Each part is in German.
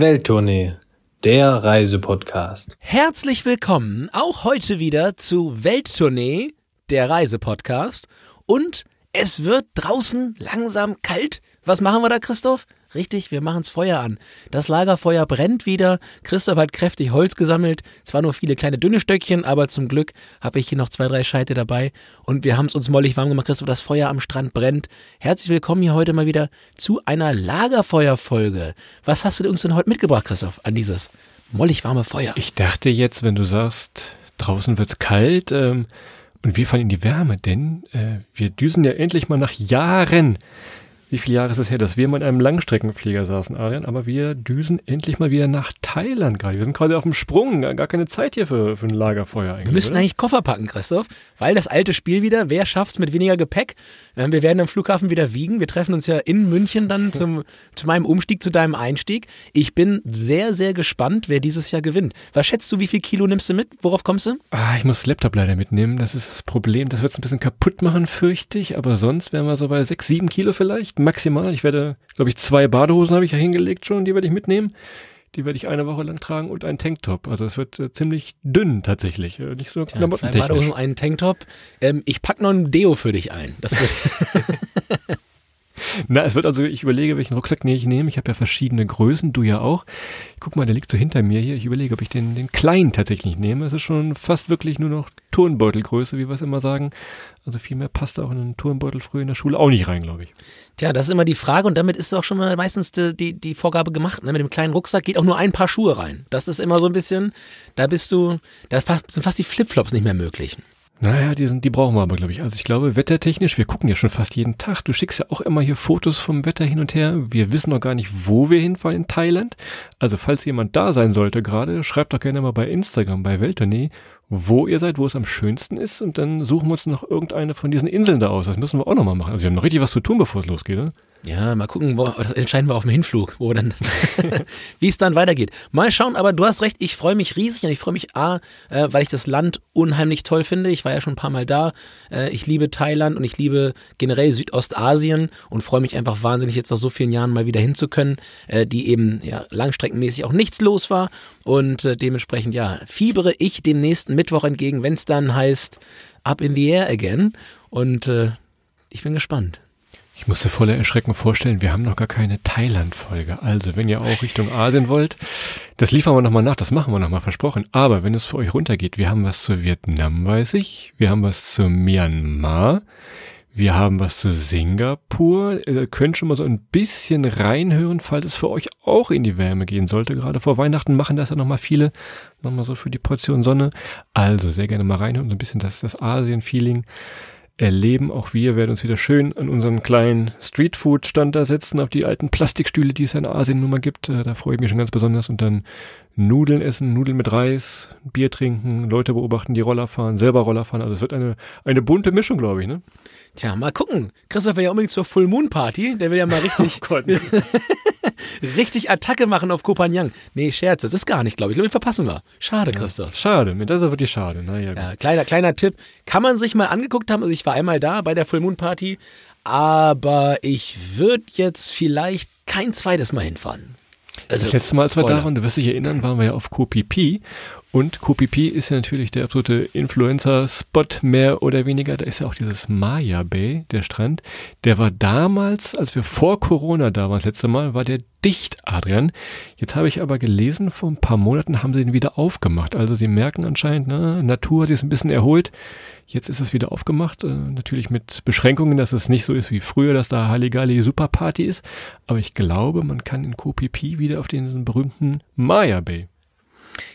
Welttournee, der Reisepodcast. Herzlich willkommen auch heute wieder zu Welttournee, der Reisepodcast. Und es wird draußen langsam kalt. Was machen wir da, Christoph? Richtig, wir machen's Feuer an. Das Lagerfeuer brennt wieder. Christoph hat kräftig Holz gesammelt. Zwar nur viele kleine dünne Stöckchen, aber zum Glück habe ich hier noch zwei, drei Scheite dabei. Und wir haben es uns mollig warm gemacht, Christoph. Das Feuer am Strand brennt. Herzlich willkommen hier heute mal wieder zu einer Lagerfeuerfolge. Was hast du uns denn heute mitgebracht, Christoph, an dieses mollig warme Feuer? Ich dachte jetzt, wenn du sagst, draußen wird's kalt ähm, und wir fahren in die Wärme, denn äh, wir düsen ja endlich mal nach Jahren wie viele Jahre ist es her, dass wir mal in einem Langstreckenflieger saßen, Arian, aber wir düsen endlich mal wieder nach Thailand gerade. Wir sind quasi auf dem Sprung, gar keine Zeit hier für, für ein Lagerfeuer eigentlich. Wir müssen oder? eigentlich Koffer packen, Christoph, weil das alte Spiel wieder, wer schafft's mit weniger Gepäck? Ähm, Wir werden am Flughafen wieder wiegen. Wir treffen uns ja in München dann zum, zu meinem Umstieg, zu deinem Einstieg. Ich bin sehr, sehr gespannt, wer dieses Jahr gewinnt. Was schätzt du, wie viel Kilo nimmst du mit? Worauf kommst du? Ah, ich muss das Laptop leider mitnehmen. Das ist das Problem. Das wird es ein bisschen kaputt machen, fürchte ich. Aber sonst wären wir so bei sechs, sieben Kilo vielleicht, maximal. Ich werde, glaube ich, zwei Badehosen habe ich ja hingelegt schon. Die werde ich mitnehmen. Die werde ich eine Woche lang tragen und einen Tanktop. Also es wird äh, ziemlich dünn tatsächlich. Äh, nicht so Ja, zwei. Badehosen, einen Tanktop. Ähm, ich pack noch ein Deo für dich ein. Das wird Na, es wird also, ich überlege, welchen Rucksack ich nehme. Ich habe ja verschiedene Größen, du ja auch. Guck mal, der liegt so hinter mir hier. Ich überlege, ob ich den, den kleinen tatsächlich nehme. Es ist schon fast wirklich nur noch Turnbeutelgröße, wie wir es immer sagen. Also viel mehr passt da auch in einen Turnbeutel früher in der Schule auch nicht rein, glaube ich. Tja, das ist immer die Frage und damit ist auch schon mal meistens die, die, die Vorgabe gemacht. Ne? Mit dem kleinen Rucksack geht auch nur ein Paar Schuhe rein. Das ist immer so ein bisschen, da bist du, da sind fast die Flipflops nicht mehr möglich. Naja, die, sind, die brauchen wir aber, glaube ich. Also ich glaube, wettertechnisch, wir gucken ja schon fast jeden Tag. Du schickst ja auch immer hier Fotos vom Wetter hin und her. Wir wissen noch gar nicht, wo wir hinfahren in Thailand. Also falls jemand da sein sollte gerade, schreibt doch gerne mal bei Instagram, bei Welttournee, wo ihr seid, wo es am schönsten ist. Und dann suchen wir uns noch irgendeine von diesen Inseln da aus. Das müssen wir auch noch mal machen. Also wir haben noch richtig was zu tun, bevor es losgeht. Ne? Ja, mal gucken, wo, das entscheiden wir auf dem Hinflug, wo dann, wie es dann weitergeht. Mal schauen, aber du hast recht, ich freue mich riesig und ich freue mich A, äh, weil ich das Land unheimlich toll finde. Ich war ja schon ein paar Mal da. Äh, ich liebe Thailand und ich liebe generell Südostasien und freue mich einfach wahnsinnig, jetzt nach so vielen Jahren mal wieder hinzukönnen, äh, die eben ja langstreckenmäßig auch nichts los war. Und äh, dementsprechend, ja, fiebere ich dem nächsten Mittwoch entgegen, wenn es dann heißt Up in the Air again. Und äh, ich bin gespannt. Ich musste voller Erschrecken vorstellen, wir haben noch gar keine Thailand-Folge. Also, wenn ihr auch Richtung Asien wollt, das liefern wir nochmal nach, das machen wir nochmal, versprochen. Aber wenn es für euch runtergeht, wir haben was zu Vietnam, weiß ich. Wir haben was zu Myanmar. Wir haben was zu Singapur. Ihr könnt schon mal so ein bisschen reinhören, falls es für euch auch in die Wärme gehen sollte. Gerade vor Weihnachten machen das ja nochmal viele. Nochmal so für die Portion Sonne. Also sehr gerne mal reinhören, so ein bisschen das, das Asien-Feeling erleben. Auch wir werden uns wieder schön an unseren kleinen Streetfood-Stand da setzen, auf die alten Plastikstühle, die es in Asien nun mal gibt. Äh, Da freue ich mich schon ganz besonders. Und dann Nudeln essen, Nudeln mit Reis, Bier trinken, Leute beobachten, die Roller fahren, selber Roller fahren. Also es wird eine, eine bunte Mischung, glaube ich, ne? Tja, mal gucken. Christoph will ja unbedingt zur Full Moon Party. Der will ja mal richtig, Gott. richtig Attacke machen auf Kopanjang. Nee, Scherz, das ist gar nicht, glaube ich. Ich glaube, die verpassen wir. Schade, Christoph. Schade, mir das ist wirklich schade. Naja, Ja, kleiner, kleiner Tipp. Kann man sich mal angeguckt haben. Also ich war einmal da bei der Full Moon Party. Aber ich würde jetzt vielleicht kein zweites Mal hinfahren. Also, Das letzte Mal, als wir Spoiler. da waren, du wirst dich erinnern, waren wir ja auf KoPP. Und KoPP ist ja natürlich der absolute Influencer-Spot mehr oder weniger. Da ist ja auch dieses Maya Bay, der Strand. Der war damals, als wir vor Corona da waren, das letzte Mal, war der dicht, Adrian. Jetzt habe ich aber gelesen, vor ein paar Monaten haben sie ihn wieder aufgemacht. Also sie merken anscheinend, ne, Natur hat sich ein bisschen erholt. Jetzt ist es wieder aufgemacht, äh, natürlich mit Beschränkungen, dass es nicht so ist wie früher, dass da Halligalli Superparty ist. Aber ich glaube, man kann in KoPP wieder auf den berühmten Maya Bay.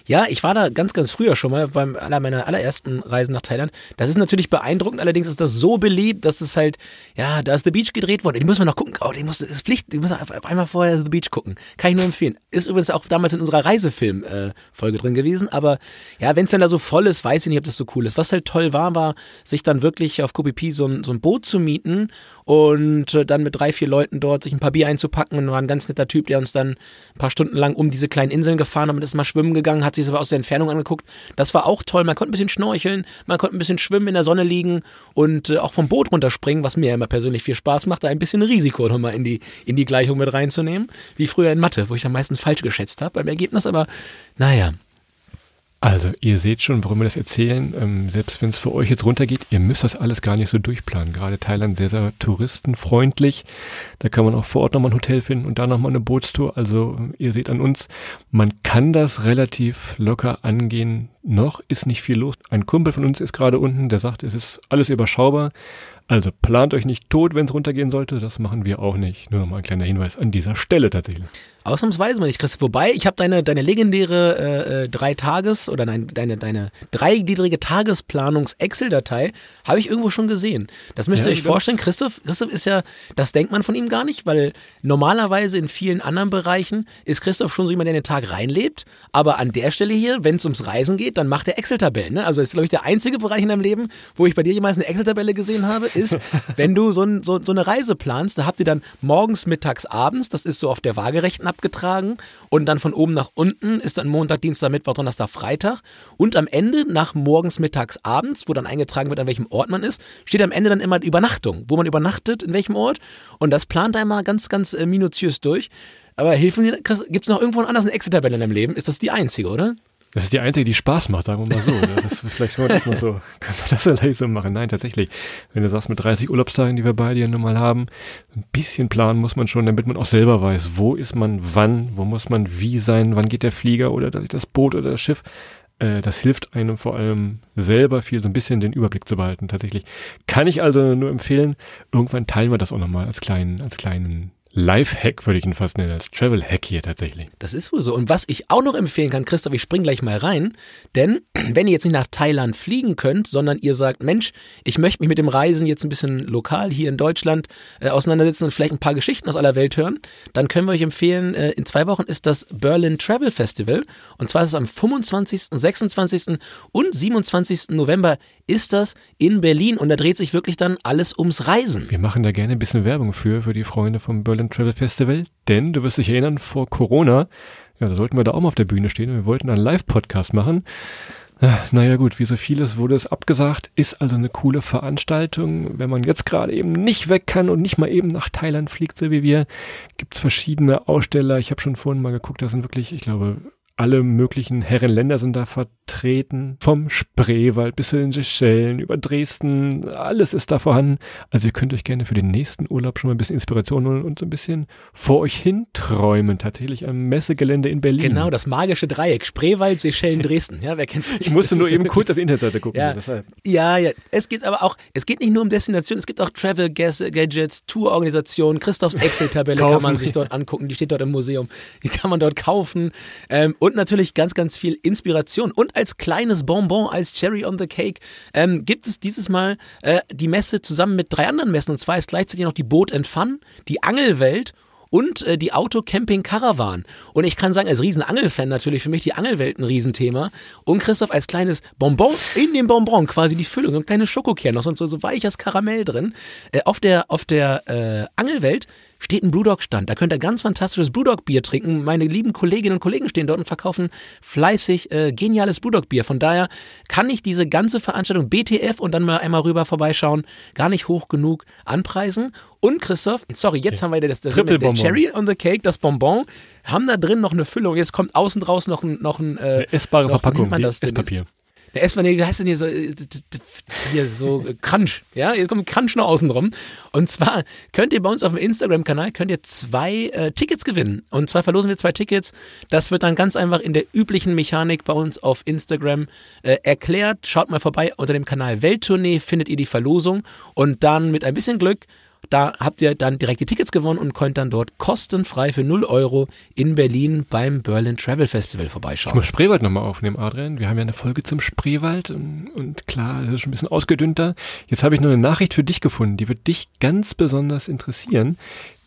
Ja, ich war da ganz, ganz früher schon mal beim aller meiner allerersten Reisen nach Thailand. Das ist natürlich beeindruckend, allerdings ist das so beliebt, dass es halt, ja, da ist The Beach gedreht worden. Die müssen wir noch gucken. Oh, die muss, ist Pflicht, die müssen einmal vorher The Beach gucken. Kann ich nur empfehlen. Ist übrigens auch damals in unserer Reisefilm-Folge drin gewesen. Aber ja, wenn es dann da so voll ist, weiß ich nicht, ob das so cool ist. Was halt toll war, war, sich dann wirklich auf KPP so ein, so ein Boot zu mieten und äh, dann mit drei, vier Leuten dort sich ein paar Bier einzupacken. Und war ein ganz netter Typ, der uns dann ein paar Stunden lang um diese kleinen Inseln gefahren hat und ist mal schwimmen gegangen, hat hat sich das aber aus der Entfernung angeguckt. Das war auch toll. Man konnte ein bisschen schnorcheln, man konnte ein bisschen schwimmen, in der Sonne liegen und äh, auch vom Boot runterspringen, was mir immer persönlich viel Spaß macht, da ein bisschen Risiko nochmal in die, in die Gleichung mit reinzunehmen, wie früher in Mathe, wo ich dann meistens falsch geschätzt habe beim Ergebnis, aber naja, Also, ihr seht schon, warum wir das erzählen. Ähm, selbst wenn es für euch jetzt runtergeht, ihr müsst das alles gar nicht so durchplanen. Gerade Thailand sehr, sehr touristenfreundlich. Da kann man auch vor Ort nochmal ein Hotel finden und da nochmal eine Bootstour. Also, ihr seht an uns, man kann das relativ locker angehen. Noch ist nicht viel los. Ein Kumpel von uns ist gerade unten, der sagt, es ist alles überschaubar. Also plant euch nicht tot, wenn es runtergehen sollte. Das machen wir auch nicht. Nur nochmal ein kleiner Hinweis an dieser Stelle tatsächlich. Ausnahmsweise mal nicht, Christoph. Wobei, ich habe deine, deine legendäre äh, äh, drei Tages- oder nein, deine, deine dreigliedrige Tagesplanungs-Excel-Datei habe ich irgendwo schon gesehen. Das müsst ihr Ja, euch vorstellen. Christoph, Christoph ist ja, das denkt man von ihm gar nicht, weil normalerweise in vielen anderen Bereichen ist Christoph schon so jemand, der in den Tag reinlebt. Aber an der Stelle hier, wenn es ums Reisen geht, dann macht er Excel-Tabellen. Ne? Also ist, glaube ich, der einzige Bereich in deinem Leben, wo ich bei dir jemals eine Excel-Tabelle gesehen habe, ist, wenn du so, ein, so, so eine Reise planst, da habt ihr dann morgens, mittags, abends, das ist so auf der Waagerechten abgetragen und dann von oben nach unten ist dann Montag, Dienstag, Mittwoch, Donnerstag, Freitag und am Ende nach morgens, mittags, abends, wo dann eingetragen wird, an welchem Ort man ist, steht am Ende dann immer die Übernachtung, wo man übernachtet, in welchem Ort und das plant immer ganz, ganz äh, minutiös durch. Aber dir, gibt es noch irgendwo anders eine Excel-Tabelle in deinem Leben? Ist das die einzige, oder? Das ist die einzige, die Spaß macht, sagen wir mal so. Das ist, vielleicht können wir das mal so, können wir das vielleicht so machen. Nein, tatsächlich. Wenn du sagst, mit 30 Urlaubstagen, die wir beide ja nun mal haben, ein bisschen planen muss man schon, damit man auch selber weiß, wo ist man wann, wo muss man wie sein, wann geht der Flieger oder das Boot oder das Schiff. Äh, Das hilft einem vor allem selber viel, so ein bisschen den Überblick zu behalten, tatsächlich. Kann ich also nur empfehlen, irgendwann teilen wir das auch nochmal als kleinen, als kleinen Life-Hack, würde ich ihn fast nennen, als Travel-Hack hier tatsächlich. Das ist wohl so. Und was ich auch noch empfehlen kann, Christoph, ich spring gleich mal rein, denn wenn ihr jetzt nicht nach Thailand fliegen könnt, sondern ihr sagt, Mensch, ich möchte mich mit dem Reisen jetzt ein bisschen lokal hier in Deutschland äh, auseinandersetzen und vielleicht ein paar Geschichten aus aller Welt hören, dann können wir euch empfehlen, äh, in zwei Wochen ist das Berlin Travel Festival und zwar ist es am 25., 26. und 27. November ist das in Berlin und da dreht sich wirklich dann alles ums Reisen. Wir machen da gerne ein bisschen Werbung für, für die Freunde vom Berlin Travel Festival, denn du wirst dich erinnern, vor Corona, ja, da sollten wir da auch mal auf der Bühne stehen und wir wollten einen Live-Podcast machen. Ah, Naja gut, wie so vieles wurde es abgesagt, ist also eine coole Veranstaltung. Wenn man jetzt gerade eben nicht weg kann und nicht mal eben nach Thailand fliegt, so wie wir, gibt es verschiedene Aussteller. Ich habe schon vorhin mal geguckt, da sind wirklich, ich glaube, alle möglichen Herrenländer sind da vertreten. Vom Spreewald bis zu den Seychellen, über Dresden, alles ist da vorhanden. Also ihr könnt euch gerne für den nächsten Urlaub schon mal ein bisschen Inspiration holen und so ein bisschen vor euch hinträumen. Tatsächlich am Messegelände in Berlin. Genau, das magische Dreieck, Spreewald, Seychellen, Dresden. Ja, wer kennt's nicht? Ich musste Das nur eben kurz auf die Internetseite gucken. Ja. Ja, ja. Es geht aber auch, es geht nicht nur um Destination, es gibt auch Travel Gadgets, Tourorganisationen, Christophs Excel-Tabelle kann man sich dort angucken, die steht dort im Museum, die kann man dort kaufen. Ähm, und natürlich ganz, ganz viel Inspiration. Und als kleines Bonbon, als Cherry on the Cake, ähm, gibt es dieses Mal äh, die Messe zusammen mit drei anderen Messen. Und zwar ist gleichzeitig noch die Boat and Fun, die Angelwelt und äh, die Auto Camping Caravan. Und ich kann sagen, als Riesen-Angelfan natürlich für mich die Angelwelt ein Riesenthema. Und Christoph als kleines Bonbon, in dem Bonbon quasi die Füllung, so ein kleines Schokokern, noch so, so, so weiches Karamell drin. Äh, auf der, auf der äh, Angelwelt steht ein Brewdog-Stand. Da könnt ihr ganz fantastisches Brewdog-Bier trinken. Meine lieben Kolleginnen und Kollegen stehen dort und verkaufen fleißig äh, geniales Brewdog-Bier. Von daher kann ich diese ganze Veranstaltung BTF und dann mal einmal rüber vorbeischauen gar nicht hoch genug anpreisen. Und Christoph, sorry, jetzt haben wir das, das Triple der. Cherry on the Cake, das Bonbon, haben da drin noch eine Füllung. Jetzt kommt außen draus noch ein, noch ein äh, essbare noch, Verpackung, man wie das Der Essmann, nee, wie heißt denn hier so, äh, hier so äh, Crunch, ja, hier kommt Crunch noch außen rum. Und zwar könnt ihr bei uns auf dem Instagram-Kanal, könnt ihr zwei äh, Tickets gewinnen. Und zwar verlosen wir zwei Tickets. Das wird dann ganz einfach in der üblichen Mechanik bei uns auf Instagram äh, erklärt. Schaut mal vorbei, unter dem Kanal Welttournee findet ihr die Verlosung. Und dann mit ein bisschen Glück da habt ihr dann direkt die Tickets gewonnen und könnt dann dort kostenfrei für 0 Euro in Berlin beim Berlin Travel Festival Ich vorbeischauen. muss Spreewald nochmal aufnehmen, Adrian. Wir haben ja eine Folge zum Spreewald und, und klar, es ist schon ein bisschen ausgedünnter. Jetzt habe ich noch eine Nachricht für dich gefunden, die wird dich ganz besonders interessieren.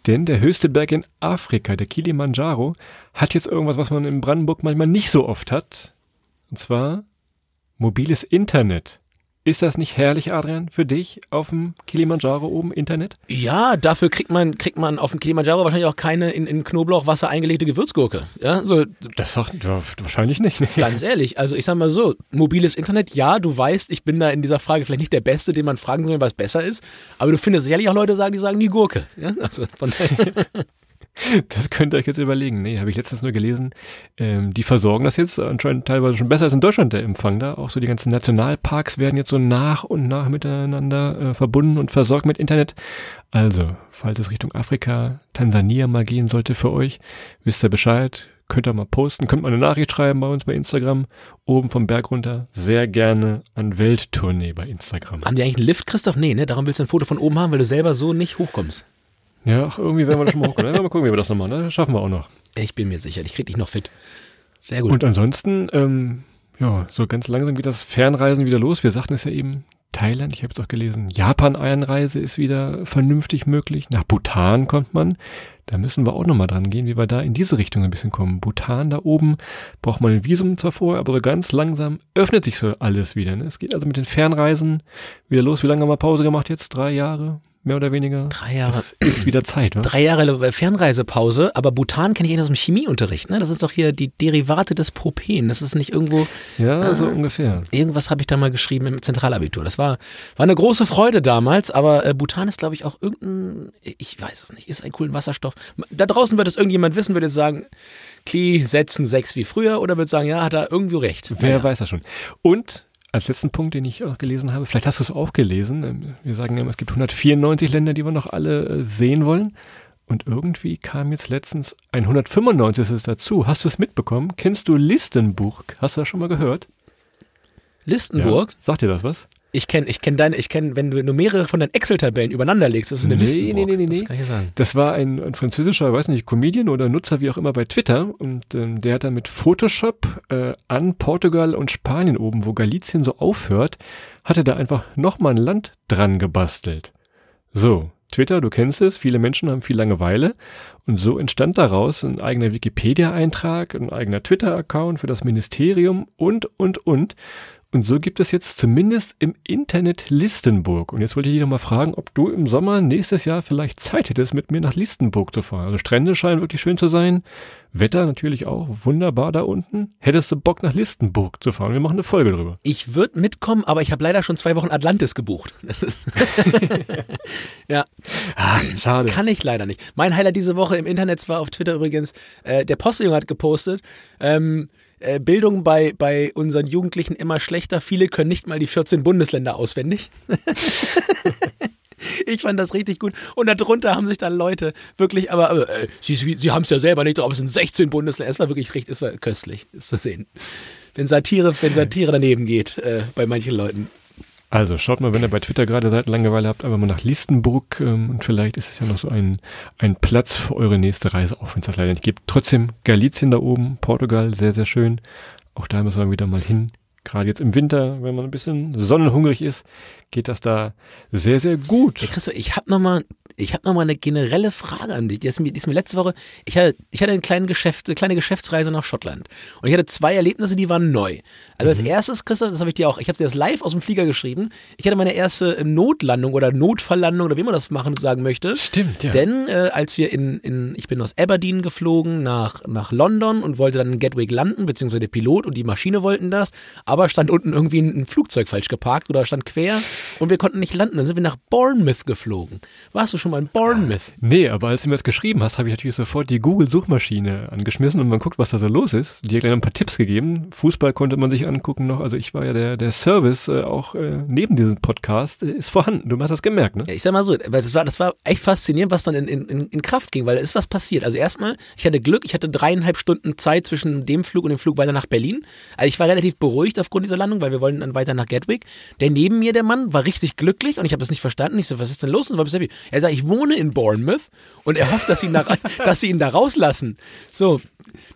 Denn der höchste Berg in Afrika, der Kilimanjaro, hat jetzt irgendwas, was man in Brandenburg manchmal nicht so oft hat. Und zwar mobiles Internet. Ist das nicht herrlich, Adrian, für dich auf dem Kilimanjaro oben Internet? Ja, dafür kriegt man, kriegt man auf dem Kilimanjaro wahrscheinlich auch keine in, in Knoblauchwasser eingelegte Gewürzgurke. Ja, so Das sagt ja, wahrscheinlich nicht. Nee. Ganz ehrlich, also ich sag mal so, mobiles Internet, ja, du weißt, ich bin da in dieser Frage vielleicht nicht der Beste, den man fragen soll, was besser ist, aber du findest sicherlich auch Leute sagen, die sagen die Gurke. Ja? Also von Das könnt ihr euch jetzt überlegen. Nee, habe ich letztens nur gelesen. Ähm, die versorgen das jetzt anscheinend teilweise schon besser als in Deutschland der Empfang da. Auch so die ganzen Nationalparks werden jetzt so nach und nach miteinander äh, verbunden und versorgt mit Internet. Also, falls es Richtung Afrika, Tansania mal gehen sollte für euch, wisst ihr Bescheid. Könnt ihr mal posten, könnt mal eine Nachricht schreiben bei uns bei Instagram. Oben vom Berg runter. Sehr gerne an Welttournee bei Instagram. Haben die eigentlich einen Lift, Christoph? Nee, ne? Darum willst du ein Foto von oben haben, weil du selber so nicht hochkommst. Ja, ach, irgendwie werden wir das schon mal hochkommen. Mal gucken, wie wir das noch machen. Das schaffen wir auch noch. Ich bin mir sicher, ich krieg dich noch fit. Sehr gut. Und ansonsten, ähm, ja, so ganz langsam geht das Fernreisen wieder los. Wir sagten es ja eben, Thailand, ich habe es auch gelesen, Japan-Einreise ist wieder vernünftig möglich. Nach Bhutan kommt man. Da müssen wir auch nochmal dran gehen, wie wir da in diese Richtung ein bisschen kommen. Bhutan da oben braucht man ein Visum zwar vorher, aber so ganz langsam öffnet sich so alles wieder. Ne? Es geht also mit den Fernreisen wieder los. Wie lange haben wir Pause gemacht jetzt? Drei Jahre? Mehr oder weniger? Drei Jahre. Es ist wieder Zeit, ne? Drei Jahre Fernreisepause, aber Bhutan kenne ich eh aus dem Chemieunterricht. Ne? Das ist doch hier die Derivate des Propen. Das ist nicht irgendwo. Ja, so ungefähr. Irgendwas habe ich da mal geschrieben im Zentralabitur. Das war, war eine große Freude damals, aber äh, Bhutan ist, glaube ich, auch irgendein, ich weiß es nicht, ist ein coolen Wasserstoff. Da draußen wird es irgendjemand wissen, würde jetzt sagen, Kli setzen sechs wie früher oder wird sagen, ja, hat er irgendwie recht. Wer Naja. weiß das schon. Und als letzten Punkt, den ich auch gelesen habe, vielleicht hast du es auch gelesen. ähm, Wir sagen ja immer, es gibt 194 Länder, die wir noch alle äh, sehen wollen. Und irgendwie kam jetzt letztens ein 195. dazu. Hast du es mitbekommen? Kennst du Listenburg? Hast du das schon mal gehört? Listenburg, Ja. Sagt dir das was? Ich kenne ich kenn deine, ich kenne, wenn du nur mehrere von deinen Excel-Tabellen übereinander legst, das ist eine Nee, Listenburg. nee, nee, nee, Das nee. kann ich sagen. Das war ein, ein französischer, weiß nicht, Comedian oder Nutzer, wie auch immer, bei Twitter. Und ähm, der hat dann mit Photoshop äh, an Portugal und Spanien oben, wo Galizien so aufhört, hatte da einfach nochmal ein Land dran gebastelt. So, Twitter, du kennst es, viele Menschen haben viel Langeweile. Und so entstand daraus ein eigener Wikipedia-Eintrag, ein eigener Twitter-Account für das Ministerium und, und, und. Und so gibt es jetzt zumindest im Internet Listenburg. Und jetzt wollte ich dich noch mal fragen, ob du im Sommer nächstes Jahr vielleicht Zeit hättest, mit mir nach Listenburg zu fahren. Also Strände scheinen wirklich schön zu sein. Wetter natürlich auch wunderbar da unten. Hättest du Bock nach Listenburg zu fahren? Wir machen eine Folge drüber. Ich würde mitkommen, aber ich habe leider schon zwei Wochen Atlantis gebucht. Ja, Ah, schade. kann ich leider nicht. Mein Highlight diese Woche im Internet war auf Twitter übrigens, äh, der Postjunge hat gepostet, ähm, äh, Bildung bei, bei unseren Jugendlichen immer schlechter. Viele können nicht mal die 14 Bundesländer auswendig. Ich fand das richtig gut. Und darunter haben sich dann Leute wirklich, aber, aber äh, sie, sie, haben es ja selber nicht drauf, es sind 16 Bundesländer. Es war wirklich richtig, es war köstlich, das zu sehen. Wenn Satire, wenn Satire daneben geht äh, bei manchen Leuten. Also schaut mal, wenn ihr bei Twitter gerade seid, Langeweile habt, einfach mal nach Listenburg ähm, und vielleicht ist es ja noch so ein, ein Platz für eure nächste Reise, auch wenn es das leider nicht gibt. Trotzdem Galizien da oben, Portugal, sehr, sehr schön. Auch da müssen wir wieder mal hin. Gerade jetzt im Winter, wenn man ein bisschen sonnenhungrig ist, geht das da sehr, sehr gut. Ja, Christoph, ich habe nochmal ich hab noch mal eine generelle Frage an dich. Die ist mir, die ist mir letzte Woche, ich hatte, ich hatte eine kleine, Geschäft, eine kleine Geschäftsreise nach Schottland. Und ich hatte zwei Erlebnisse, die waren neu. Also als erstes, Christoph, das habe ich dir auch, ich habe dir das live aus dem Flieger geschrieben. Ich hatte meine erste Notlandung oder Notfalllandung oder wie man das machen sagen möchte. Stimmt, ja. Denn äh, als wir in, in, ich bin aus Aberdeen geflogen nach, nach London und wollte dann in Gatwick landen, beziehungsweise der Pilot und die Maschine wollten das, aber stand unten irgendwie ein, Flugzeug falsch geparkt oder stand quer und wir konnten nicht landen. Dann sind wir nach Bournemouth geflogen. Warst du schon mal in Bournemouth? Nee, aber als du mir das geschrieben hast, habe ich natürlich sofort die Google-Suchmaschine angeschmissen und man guckt, was da so los ist. Die hat gleich noch ein paar Tipps gegeben. Fußball konnte man sich angucken noch. Also ich war ja der, der Service äh, auch äh, neben diesem Podcast äh, ist vorhanden. Du hast das gemerkt, ne? Ja, ich sag mal so, das war, das war echt faszinierend, was dann in, in, in Kraft ging, weil da ist was passiert. Also erstmal, ich hatte Glück, ich hatte dreieinhalb Stunden Zeit zwischen dem Flug und dem Flug weiter nach Berlin. Also ich war relativ beruhigt aufgrund dieser Landung, weil wir wollten dann weiter nach Gatwick. Der neben mir, der Mann, war richtig glücklich und ich habe das nicht verstanden. Ich so, was ist denn los? Und war bis happy. Er sagt, ich wohne in Bournemouth und er hofft, dass sie ihn da, dass sie ihn da rauslassen. So,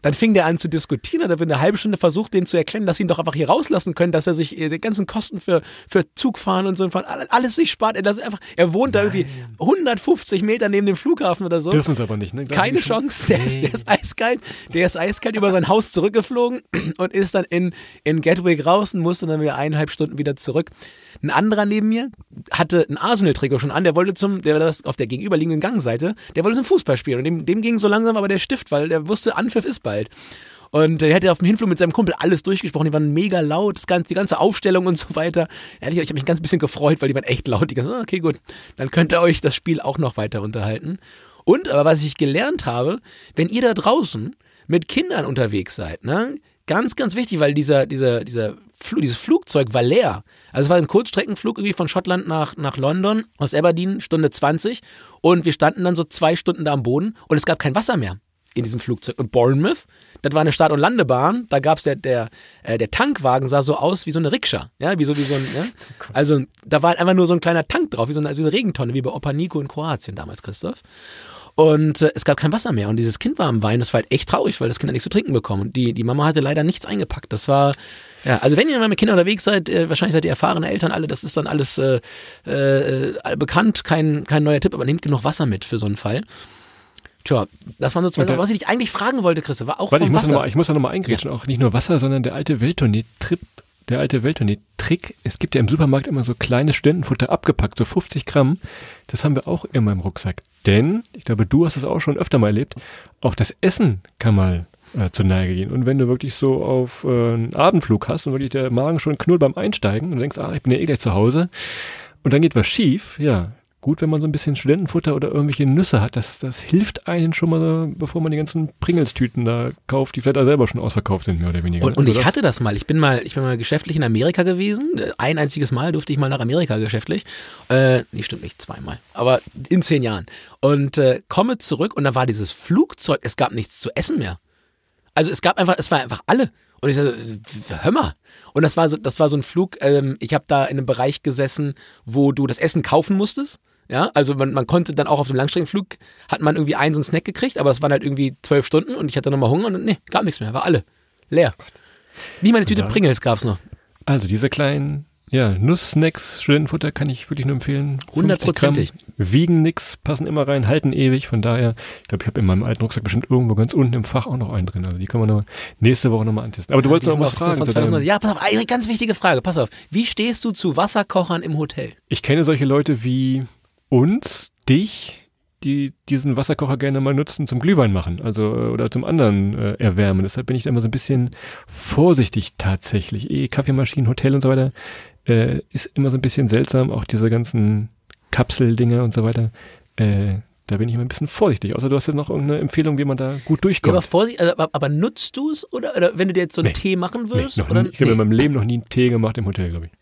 dann fing der an zu diskutieren und da wird eine halbe Stunde versucht, denen zu erklären, dass sie ihn doch einfach hier rauslassen können, dass er sich äh, die ganzen Kosten für, für Zugfahren und so und alles sich spart. Er, einfach, er wohnt da irgendwie 150 Meter neben dem Flughafen oder so. Dürfen es aber nicht, ne? Darf Keine Chance, der, ist, der ist eiskalt. Der ist eiskalt über sein Haus zurückgeflogen und ist dann in, in Gatwick ich raus und musste dann wieder eineinhalb Stunden wieder zurück. Ein anderer neben mir hatte ein Arsenal-Trikot schon an, der wollte zum, der war das auf der gegenüberliegenden Gangseite, der wollte zum Fußball spielen und dem, dem ging so langsam aber der Stift, weil der wusste, Anpfiff ist bald. Und er hätte auf dem Hinflug mit seinem Kumpel alles durchgesprochen. Die waren mega laut, das ganze, die ganze Aufstellung und so weiter. Ehrlich, ich habe mich ganz bisschen gefreut, weil die waren echt laut. Die ganze, ah, okay, gut, dann könnt ihr euch das Spiel auch noch weiter unterhalten. Und, aber was ich gelernt habe, wenn ihr da draußen mit Kindern unterwegs seid, ne, ganz, ganz wichtig, weil dieser, dieser, dieser Fl dieses Flugzeug war leer. Also es war ein Kurzstreckenflug irgendwie von Schottland nach, nach London, aus Aberdeen, Stunde 20. Und wir standen dann so zwei Stunden da am Boden und es gab kein Wasser mehr in diesem Flugzeug. Und Bournemouth, das war eine Start- und Landebahn, da gab es der, der, äh, der Tankwagen sah so aus wie so eine Rikscha, ja, wie so, wie so ein, ja? also da war einfach nur so ein kleiner Tank drauf, wie so eine, so eine Regentonne, wie bei Opa Nico in Kroatien damals, Christoph. Und äh, es gab kein Wasser mehr und dieses Kind war am Weinen, das war halt echt traurig, weil das Kind hat nichts zu trinken bekommen und die, die Mama hatte leider nichts eingepackt. Das war, ja, also wenn ihr mal mit Kindern unterwegs seid, äh, wahrscheinlich seid ihr erfahrene Eltern alle, das ist dann alles äh, äh, bekannt, kein, kein neuer Tipp, aber nehmt genug Wasser mit für so einen Fall. Tja, das waren so zwei Sachen. Was ich dich eigentlich fragen wollte, Chris, war auch Warte, vom ich muss, Wasser. noch mal, ich muss da nochmal eingrätschen, auch nicht nur Wasser, sondern der alte Welttournee-Trip, der alte Welttournee-Trick. Es gibt ja im Supermarkt immer so kleine Studentenfutter abgepackt, so 50 Gramm. Das haben wir auch immer im Rucksack. Denn, ich glaube, du hast es auch schon öfter mal erlebt, auch das Essen kann mal äh, zur Neige gehen. Und wenn du wirklich so auf äh, einen Abendflug hast und wirklich der Magen schon knurrt beim Einsteigen und denkst, ah, ich bin ja eh gleich zu Hause und dann geht was schief, ja, gut, wenn man so ein bisschen Studentenfutter oder irgendwelche Nüsse hat. Das, das hilft einen schon mal, bevor man die ganzen Pringles-Tüten da kauft, die vielleicht auch selber schon ausverkauft sind, mehr oder weniger. Und, und Also ich hatte das mal. Ich bin mal, ich bin mal geschäftlich in Amerika gewesen. Ein einziges Mal durfte ich mal nach Amerika geschäftlich. Äh, nee, stimmt nicht, zweimal. Aber in zehn Jahren. Und äh, komme zurück und da war dieses Flugzeug, es gab nichts zu essen mehr. Also es gab einfach, es war einfach alle. Und ich so, hör mal. Und das war so, das war so ein Flug, ähm, ich habe da in einem Bereich gesessen, wo du das Essen kaufen musstest. Ja, also man, man konnte dann auch auf dem Langstreckenflug, hat man irgendwie einen so einen Snack gekriegt, aber es waren halt irgendwie zwölf Stunden und ich hatte nochmal Hunger und nee, gab nichts mehr, war alle. Leer. Nicht mal eine Tüte da- Pringles gab's noch. Also diese kleinen ja, Nusssnacks, Studentenfutter kann ich wirklich nur empfehlen. 50 Gramm, Hundertprozentig. Wiegen nix, passen immer rein, halten ewig. Von daher, ich glaube, ich habe in meinem alten Rucksack bestimmt irgendwo ganz unten im Fach auch noch einen drin. Also die können wir noch nächste Woche nochmal antesten. Aber du wolltest Die noch was fragen. von zu 2009. deinem- Ja, pass auf, eine ganz wichtige Frage, pass auf. Wie stehst du zu Wasserkochern im Hotel? Ich kenne solche Leute wie uns, dich, die diesen Wasserkocher gerne mal nutzen zum Glühwein machen, also äh, oder zum anderen äh, erwärmen. Deshalb bin ich da immer so ein bisschen vorsichtig tatsächlich. Eh, Kaffeemaschinen, Hotel und so weiter äh, ist immer so ein bisschen seltsam. Auch diese ganzen Kapseldinger und so weiter. Äh, da bin ich immer ein bisschen vorsichtig. Außer du hast jetzt noch irgendeine Empfehlung, wie man da gut Ja, durchkommt. aber Vorsicht, also, aber, aber nutzt du es oder, oder wenn du dir jetzt so einen Nee. Tee machen Nee, würdest? oder? nie, ich habe in meinem Leben noch nie einen Tee gemacht im Hotel, glaube ich.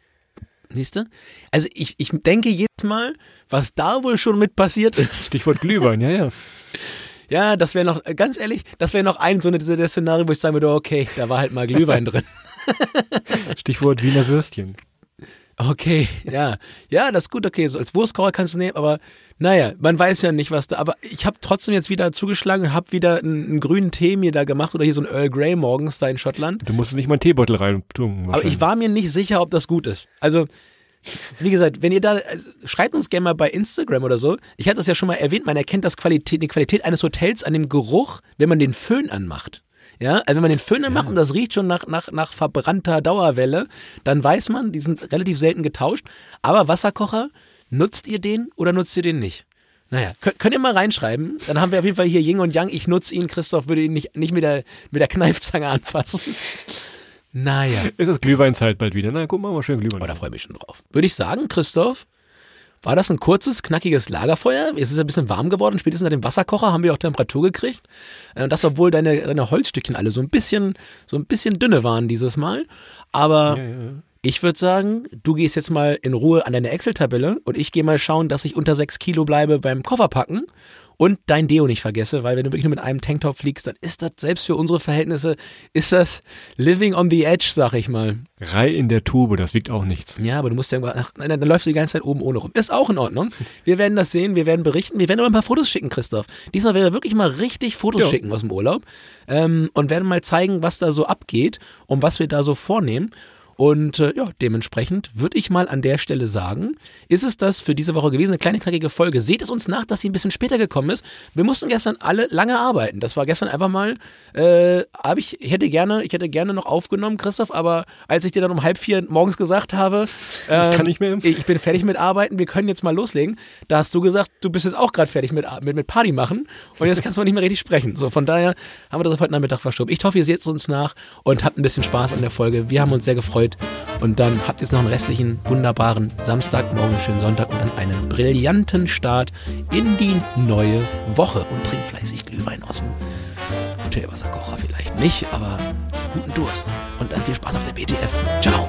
Siehst du? Also ich, ich denke jedes Mal, was da wohl schon mit passiert ist. Stichwort Glühwein, ja, ja. Ja, das wäre noch, ganz ehrlich, das wäre noch ein so eine der Szenario, wo ich sagen würde, okay, da war halt mal Glühwein drin. Stichwort Wiener Würstchen. Okay, ja. Ja, das ist gut, okay. So als Wurstkocher kannst du nehmen, aber naja, man weiß ja nicht, was da. Aber ich habe trotzdem jetzt wieder zugeschlagen und habe wieder einen, einen grünen Tee mir da gemacht oder hier so ein Earl Grey morgens da in Schottland. Du musst nicht mal einen Teebeutel rein tun. Aber ich war mir nicht sicher, ob das gut ist. Also, wie gesagt, wenn ihr da, also, schreibt uns gerne mal bei Instagram oder so. Ich hatte das ja schon mal erwähnt, man erkennt das Qualität, die Qualität eines Hotels an dem Geruch, wenn man den Föhn anmacht. Ja, also wenn man den Föhn anmacht und das riecht schon nach, nach, nach verbrannter Dauerwelle, dann weiß man, die sind relativ selten getauscht. Aber Wasserkocher, nutzt ihr den oder nutzt ihr den nicht? Naja, könnt, könnt ihr mal reinschreiben. Dann haben wir auf jeden Fall hier Yin und Yang. Ich nutze ihn, Christoph würde ihn nicht, nicht mit, der, mit der Kneifzange anfassen. Naja. Ist es Glühweinzeit bald wieder? Na, guck mal, mal schön Glühwein. Oh, da freue ich mich schon drauf. Würde ich sagen, Christoph, war das ein kurzes, knackiges Lagerfeuer? Es ist ein bisschen warm geworden. Spätestens nach dem Wasserkocher haben wir auch Temperatur gekriegt. Äh, Und das, obwohl deine, deine Holzstückchen alle so ein bisschen, so ein bisschen dünne waren dieses Mal. Aber ja, ja. ich würde sagen, du gehst jetzt mal in Ruhe an deine Excel-Tabelle und ich gehe mal schauen, dass ich unter 6 Kilo bleibe beim Kofferpacken und dein Deo nicht vergesse, weil wenn du wirklich nur mit einem Tanktop fliegst, dann ist das selbst für unsere Verhältnisse, ist das living on the edge, sag ich mal. Rei in der Tube, das wiegt auch nichts. Ja, aber du musst ja ach, nein, dann läufst du die ganze Zeit oben ohne rum. Ist auch in Ordnung. Wir werden das sehen, wir werden berichten, wir werden aber ein paar Fotos schicken, Christoph. Diesmal werden wir wirklich mal richtig Fotos Ja. schicken aus dem Urlaub ähm, und werden mal zeigen, was da so abgeht und was wir da so vornehmen. Und äh, ja, dementsprechend würde ich mal an der Stelle sagen, ist es das für diese Woche gewesen, eine kleine knackige Folge. Seht es uns nach, dass sie ein bisschen später gekommen ist. Wir mussten gestern alle lange arbeiten. Das war gestern einfach mal, äh, habe ich, ich hätte gerne, ich hätte gerne noch aufgenommen, Christoph, aber als ich dir dann um halb vier morgens gesagt habe, äh, ich kann nicht mehr. Ich, ich bin fertig mit Arbeiten, wir können jetzt mal loslegen, da hast du gesagt, du bist jetzt auch gerade fertig mit, mit, mit Party machen und jetzt kannst du nicht mehr richtig sprechen. So, von daher haben wir das auf heute Nachmittag verschoben. Ich hoffe, ihr seht es uns nach und habt ein bisschen Spaß an der Folge. Wir haben uns sehr gefreut und dann habt ihr jetzt noch einen restlichen wunderbaren Samstag, morgen einen schönen Sonntag und dann einen brillanten Start in die neue Woche und trinkt fleißig Glühwein aus dem Hotelwasserkocher vielleicht nicht, aber guten Durst und dann viel Spaß auf der BTF. Ciao.